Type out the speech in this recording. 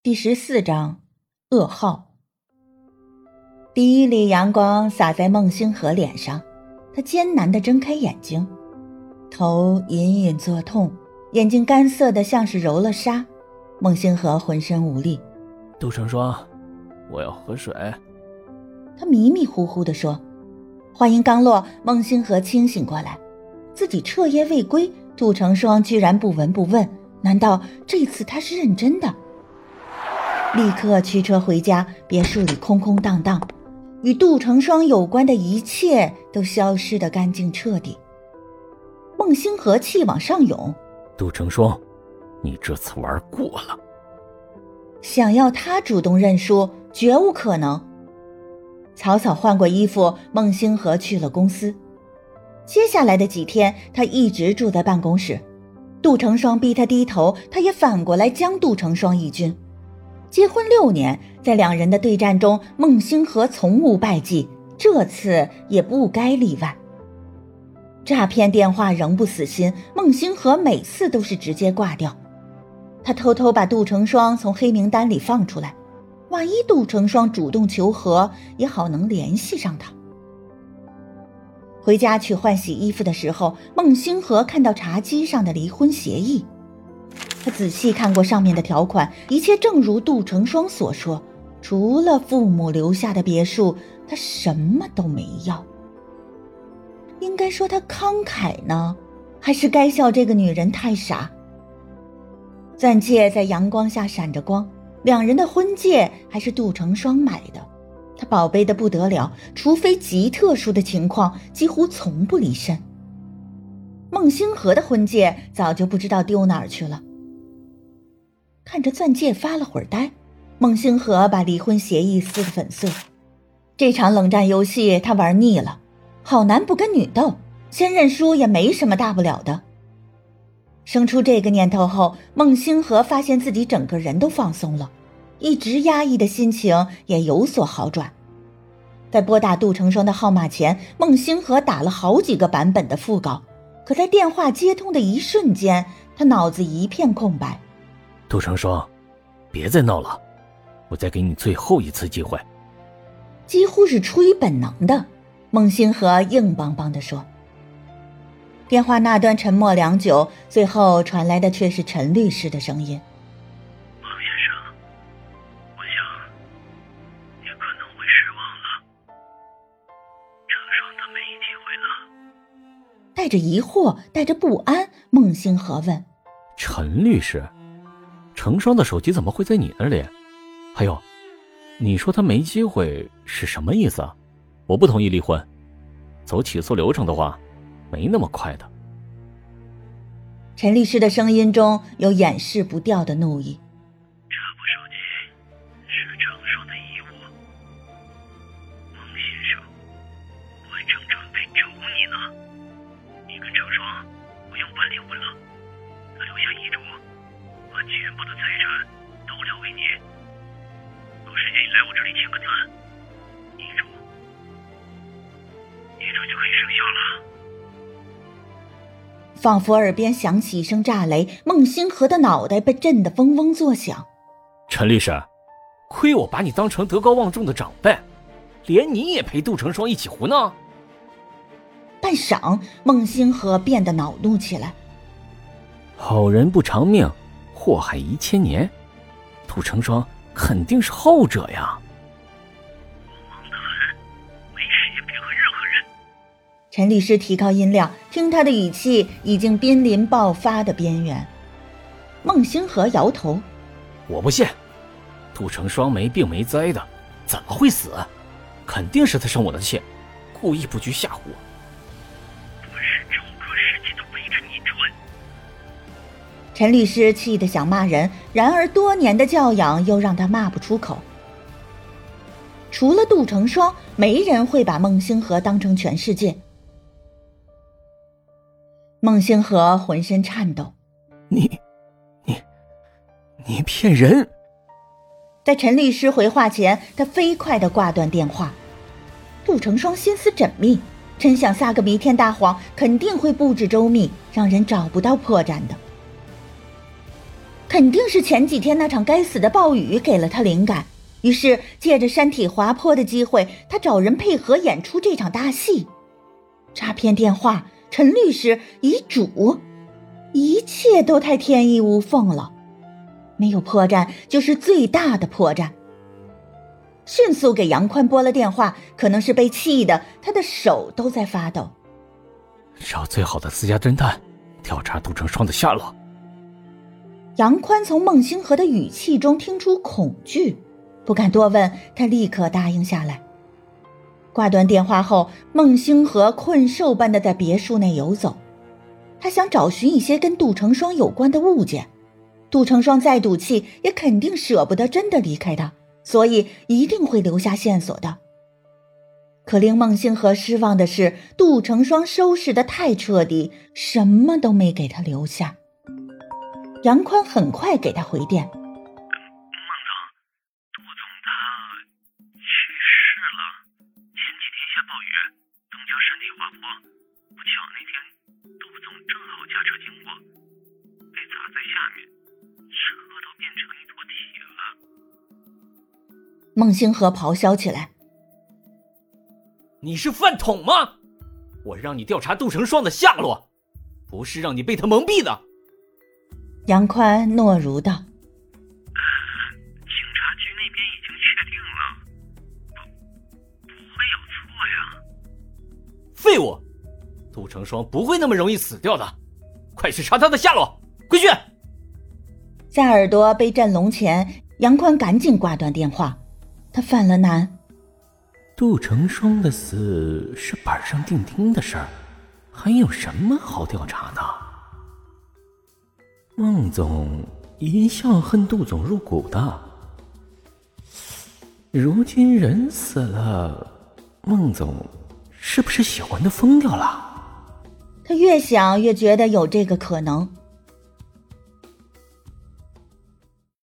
第十四章，噩耗。第一缕阳光洒在孟星河脸上，他艰难的睁开眼睛，头隐隐作痛，眼睛干涩的像是揉了沙。孟星河浑身无力。杜成双，我要喝水。他迷迷糊糊的说。话音刚落，孟星河清醒过来，自己彻夜未归，杜成双居然不闻不问，难道这次他是认真的？立刻驱车回家，别墅里空空荡荡，与杜成双有关的一切都消失得干净彻底。孟星河气往上涌，杜成双，你这次玩过了。想要他主动认输，绝无可能。草草换过衣服，孟星河去了公司。接下来的几天，他一直住在办公室。杜成双逼他低头，他也反过来将杜成双一军。结婚六年，在两人的对战中，孟星河从无败绩，这次也不该例外。诈骗电话仍不死心，孟星河每次都是直接挂掉。他偷偷把杜成双从黑名单里放出来。万一杜成双主动求和，也好能联系上他。回家去换洗衣服的时候，孟星河看到茶几上的离婚协议，他仔细看过上面的条款，一切正如杜成双所说，除了父母留下的别墅，他什么都没要。应该说他慷慨呢，还是该笑这个女人太傻？钻戒在阳光下闪着光。两人的婚戒还是杜成双买的，他宝贝的不得了，除非极特殊的情况，几乎从不离身。孟星河的婚戒早就不知道丢哪儿去了。看着钻戒发了会儿呆，孟星河把离婚协议撕得粉碎。这场冷战游戏他玩腻了，好男不跟女斗，先认输也没什么大不了的。生出这个念头后，孟星河发现自己整个人都放松了，一直压抑的心情也有所好转。在拨打杜成双的号码前，孟星河打了好几个版本的副稿，可在电话接通的一瞬间，他脑子一片空白。杜成双，别再闹了，我再给你最后一次机会。几乎是出于本能的，孟星河硬邦邦地说。电话那端沉默良久，最后传来的却是陈律师的声音：“孟先生，我想你可能会失望了。成双他没机会了。”带着疑惑，带着不安，孟星河问：“陈律师，成双的手机怎么会在你那里？还有，你说他没机会是什么意思啊？我不同意离婚，走起诉流程的话。”没那么快的。陈律师的声音中有掩饰不掉的怒意。这部手机是成双的遗物，孟先生，我正准备找你呢。你跟程双不用办离婚了，他留下遗嘱，把全部的财产都留给你。有时间你来我这里签个字，遗嘱，遗嘱就可以生效了。仿佛耳边响起一声炸雷，孟星河的脑袋被震得嗡嗡作响。陈律师，亏我把你当成德高望重的长辈，连你也陪杜成双一起胡闹。半晌，孟星河变得恼怒起来。好人不长命，祸害一千年，杜成双肯定是后者呀。陈律师提高音量，听他的语气已经濒临爆发的边缘。孟星河摇头：“我不信，杜成双没病没灾的，怎么会死？肯定是他生我的气，故意布局吓唬我。陈律师气得想骂人，然而多年的教养又让他骂不出口。除了杜成双，没人会把孟星河当成全世界。孟星河浑身颤抖，你，你，你骗人！在陈律师回话前，他飞快的挂断电话。杜成双心思缜密，真想撒个弥天大谎，肯定会布置周密，让人找不到破绽的。肯定是前几天那场该死的暴雨给了他灵感。于是借着山体滑坡的机会，他找人配合演出这场大戏。诈骗电话，陈律师遗嘱，一切都太天衣无缝了。没有破绽就是最大的破绽。迅速给杨宽拨了电话，可能是被气的，他的手都在发抖。找最好的私家侦探，调查杜成双的下落。杨宽从孟星河的语气中听出恐惧，不敢多问，他立刻答应下来。挂断电话后，孟星河困兽般的在别墅内游走，他想找寻一些跟杜成双有关的物件。杜成双再赌气，也肯定舍不得真的离开他。所以一定会留下线索的。可令孟星河失望的是，杜成双收拾的太彻底，什么都没给他留下。杨宽很快给他回电：“孟总，杜总他去世了。前几天下暴雨，东郊山体滑坡，不巧那天杜总正好驾车经过，被砸在下面，车都变成一坨铁了。”孟星河咆哮起来：“你是饭桶吗？我让你调查杜成双的下落，不是让你被他蒙蔽的。”杨宽懦如道：“警察局那边已经确定了，不不会有错呀。”废物！杜成双不会那么容易死掉的，快去查他的下落，快去！在耳朵被震聋前，杨宽赶紧挂断电话。他犯了难。杜成双的死是板上钉钉的事儿，还有什么好调查的？孟总一向恨杜总入骨的，如今人死了，孟总是不是喜欢的疯掉了？他越想越觉得有这个可能。